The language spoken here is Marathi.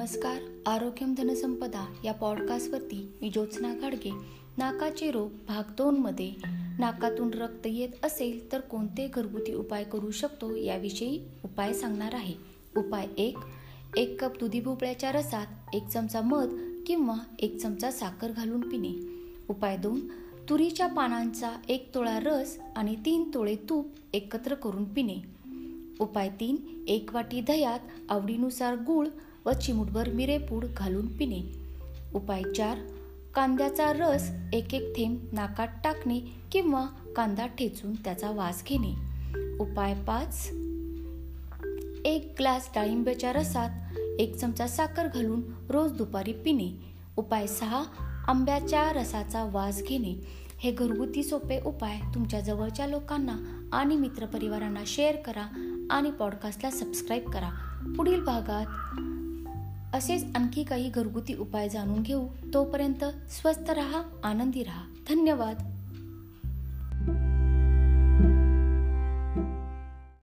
नमस्कार आरोग्यम धनसंपदा या पॉडकास्टवरती मी ज्योत्स्ना घाडगे. नाकाचे रोग भाग दोनमध्ये नाकातून रक्त येत असेल तर कोणते घरगुती उपाय करू शकतो याविषयी उपाय सांगणार आहे. उपाय एक एक कप दुधी भोपळ्याच्या रसात एक चमचा मध किंवा एक चमचा साखर घालून पिणे. उपाय दोन तुरीच्या पानांचा एक तोळा रस आणि तीन तोळे तूप एकत्र करून पिणे. उपाय तीन एक वाटी दह्यात आवडीनुसार गूळ व चिमूटभर मिरेपूड घालून पिणे. उपाय चार कांद्याचा रस एक एक थेंब नाकात टाकणे किंवा कांदा ठेचून त्याचा वास घेणे. उपाय पाच एक ग्लास डाळिंब्याच्या रसात एक चमचा साखर घालून रोज दुपारी पिणे. उपाय सहा आंब्याच्या रसाचा वास घेणे. हे घरगुती सोपे उपाय तुमच्या जवळच्या लोकांना आणि मित्रपरिवारांना शेअर करा आणि पॉडकास्टला सबस्क्राईब करा. पुढील भागात असेच आणखी काही घरगुती उपाय जाणून घेऊ. तोपर्यंत स्वस्थ रहा आनंदी रहा. धन्यवाद.